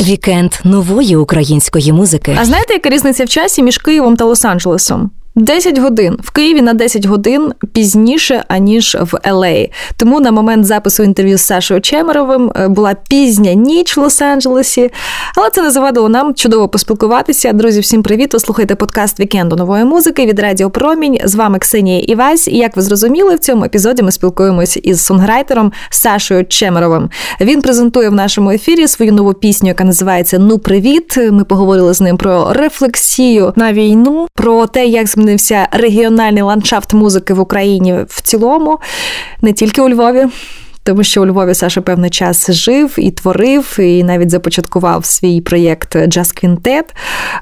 Вікенд нової української музики. А знаєте, яка різниця в часі між Києвом та Лос-Анджелесом? 10 годин в Києві на 10 годин пізніше аніж в Л.А. Тому на момент запису інтерв'ю з Сашою Чемеровим е, була пізня ніч в Лос-Анджелесі, але це не завадило нам чудово поспілкуватися. Друзі, всім привіт! Ви слухаєте подкаст Вікенду нової музики від Радіо Промінь. З вами Ксенія Івась. І як ви зрозуміли, в цьому епізоді ми спілкуємося із сонграйтером Сашою Чемеровим. Він презентує в нашому ефірі свою нову пісню, яка називається Ну Привіт. Ми поговорили з ним про рефлексію на війну, про те, як змінився регіональний ландшафт музики в Україні в цілому, не тільки у Львові. Тому що у Львові Саша певний час жив і творив, і навіть започаткував свій проєкт Джаз Квінтет.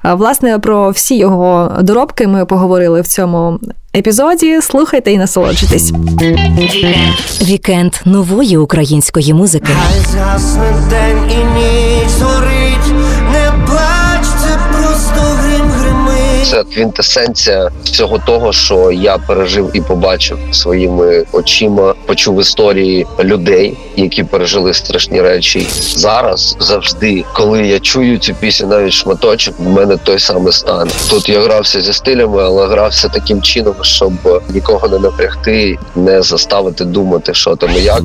Власне, про всі його доробки ми поговорили в цьому епізоді. Слухайте і насолоджуйтесь. Вікенд нової української музики. Хай згасне день і ніч зорить, Це квінтесенція всього того, що я пережив і побачив своїми очима, почув історії людей, які пережили страшні речі. Зараз завжди, коли я чую цю пісню, навіть шматочок, в мене той самий стан. Тут я грався зі стилями, але грався таким чином, щоб нікого не напрягти, не заставити думати, що там і як.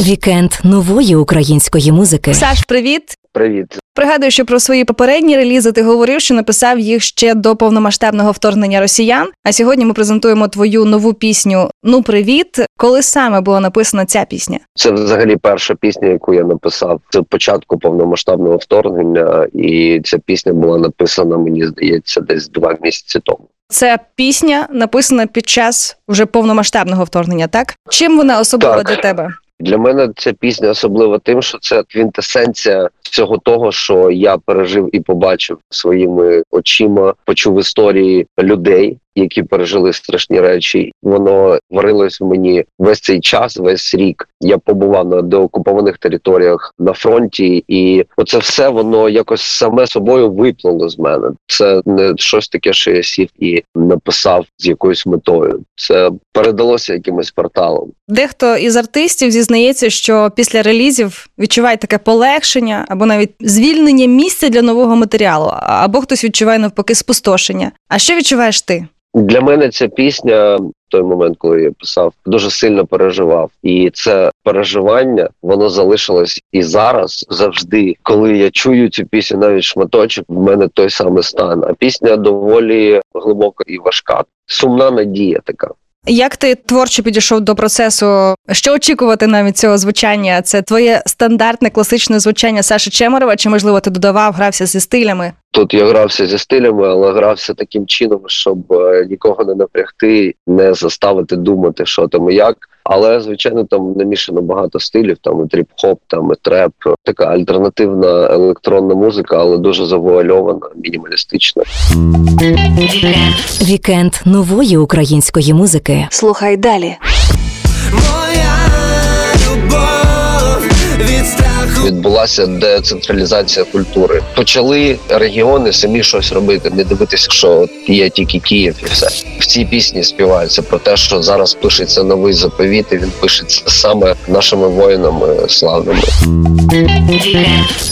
Вікенд нової української музики. Саш, привіт! Привіт, Пригадую, що про свої попередні релізи ти говорив, що написав їх ще до повномасштабного вторгнення росіян. А сьогодні ми презентуємо твою нову пісню Ну привіт. Коли саме була написана ця пісня? це взагалі перша пісня, яку я написав з початку повномасштабного вторгнення, і ця пісня була написана, мені здається, десь два місяці тому. Це пісня написана під час вже повномасштабного вторгнення. Так чим вона особлива Так. для тебе? Для мене ця пісня особлива тим, що це квінтесенція всього того, що я пережив і побачив своїми очима, почув історії людей, які пережили страшні речі. Воно варилось в мені весь цей час, весь рік. Я побував на деокупованих територіях на фронті, і оце все воно якось саме собою виплило з мене. Це не щось таке, що я сів і написав з якоюсь метою. Це передалося якимось порталом. Дехто із артистів зізнається, що після релізів відчуває таке полегшення або навіть звільнення місця для нового матеріалу, або хтось відчуває навпаки спустошення. А що відчуваєш ти? Для мене ця пісня той момент, коли я писав, дуже сильно переживав, і це переживання воно залишилось і зараз завжди. Коли я чую цю пісню, навіть шматочок, в мене той самий стан. А пісня доволі глибока і важка. Сумна надія така. Як ти творчо підійшов до процесу? Що очікувати навіть цього звучання? Це твоє стандартне класичне звучання Саші Чемерова? Чи можливо ти додавав, грався зі стилями? Тут я грався зі стилями, але грався таким чином, щоб е, нікого не напрягти, не заставити думати, що там і як. Але звичайно, там намішано багато стилів. Там і тріп-хоп, там і треп, така альтернативна електронна музика, але дуже завуальована, мінімалістична. Вікенд нової української музики. Слухай далі. Моя любов від. Відбулася децентралізація культури. Почали регіони самі щось робити, не дивитися, що от є тільки Київ і все. В цій пісні співається про те, що зараз пишеться новий заповіт, і він пишеться саме нашими воїнами славними.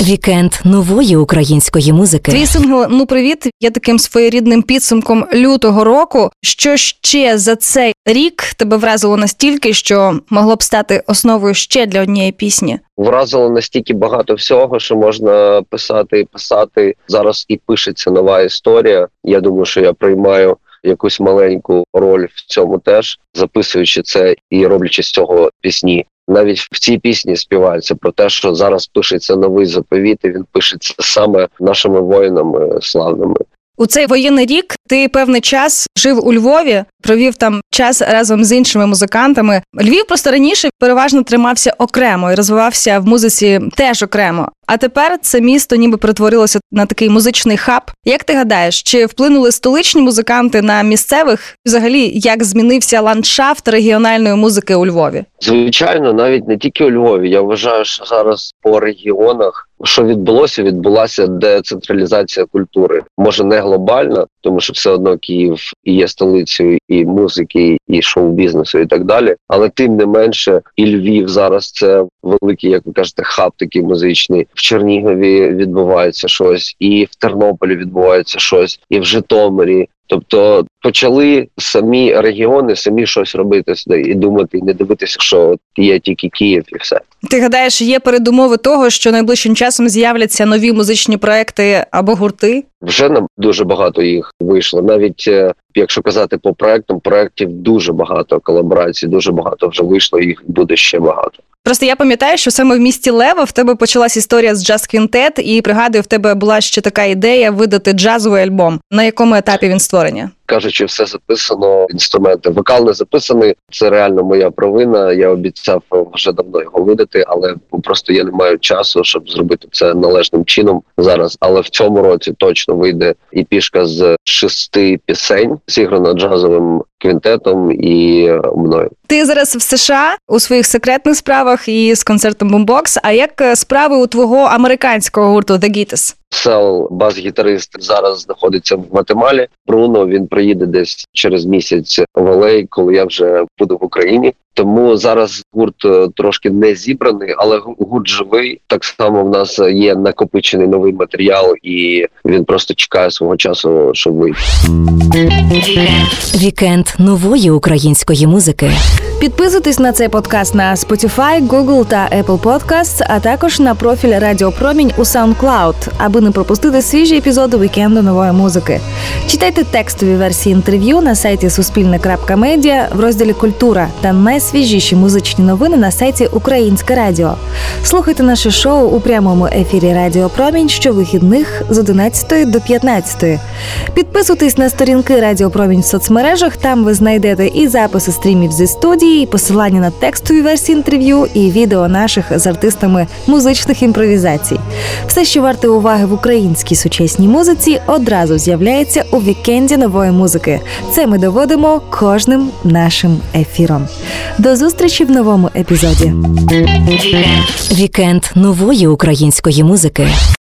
Вікенд нової української музики. Твій сингл Ну привіт є таким своєрідним підсумком лютого року. Що ще за цей рік тебе вразило настільки, що могло б стати основою ще для однієї пісні? Вразило настільки багато всього, що можна писати і писати. Зараз і пишеться нова історія. Я думаю, що я приймаю якусь маленьку роль в цьому теж, записуючи це і роблячи з цього пісні. Навіть в цій пісні співається про те, що зараз пишеться новий заповіт, і він пишеться саме нашими воїнами славними. У цей воєнний рік ти певний час жив у Львові, провів там час разом з іншими музикантами. Львів просто раніше переважно тримався окремо і розвивався в музиці теж окремо. А тепер це місто ніби перетворилося на такий музичний хаб. Як ти гадаєш, чи вплинули столичні музиканти на місцевих? Взагалі, як змінився ландшафт регіональної музики у Львові? Звичайно, навіть не тільки у Львові. Я вважаю, що зараз по регіонах що відбулося, відбулася децентралізація культури. Може не глобальна, тому що все одно Київ і є столицею і музики, і шоу-бізнесу, і так далі. Але тим не менше, і Львів зараз це великий, як ви кажете, хаб такий музичний. В Чернігові відбувається щось, і в Тернополі відбувається щось, і в Житомирі. Тобто почали самі регіони самі щось робити сюди і думати, і не дивитися, що от є тільки Київ і все. Ти гадаєш, є передумови того, що найближчим часом з'являться нові музичні проекти або гурти? Вже нам дуже багато їх вийшло. Навіть е, якщо казати по проектам, проектів дуже багато колаборацій, дуже багато вже вийшло. Їх буде ще багато. Просто я пам'ятаю, що саме в місті Лева в тебе почалась історія з джаз квінтет, і пригадую, в тебе була ще така ідея видати джазовий альбом. На якому етапі він створення? Кажучи, все записано. Інструменти вокал не записаний. Це реально моя провина. Я обіцяв вже давно його видати, але просто я не маю часу, щоб зробити це належним чином зараз. Але в цьому році точно вийде і пішка з шести пісень, зіграна джазовим квінтетом і мною. Ти зараз в США у своїх секретних справах і з концертом Boombox, А як е, справи у твого американського гурту The Gittes? Сел, бас-гітарист, зараз знаходиться в Матемалі. Бруно він приїде десь через місяць в Алей, коли я вже буду в Україні. Тому зараз гурт е, трошки не зібраний, але гурт живий. Так само в нас є накопичений новий матеріал, і він просто чекає свого часу, щоб вийти. Вікенд нової української музики. Підписуйтесь на цей подкаст на Spotify, Google та Apple Podcasts, а також на профіль Радіо Промінь у SoundCloud, аби не пропустити свіжі епізоди вікенду нової музики. Читайте текстові версії інтерв'ю на сайті Суспільне.Медіа в розділі Культура та найсвіжіші музичні новини на сайті Українське Радіо. Слухайте наше шоу у прямому ефірі Радіо Промінь щовихідних з 11 до 15. Підписуйтесь на сторінки Радіо Промінь в соцмережах. Там ви знайдете і записи стрімів зі студії, і посилання на текстові версії інтерв'ю, і відео наших з артистами музичних імпровізацій. Все, що варте уваги в українській сучасній музиці, одразу з'являється у вікенді нової музики. Це ми доводимо кожним нашим ефіром. До зустрічі в новому епізоді. Вікенд нової української музики.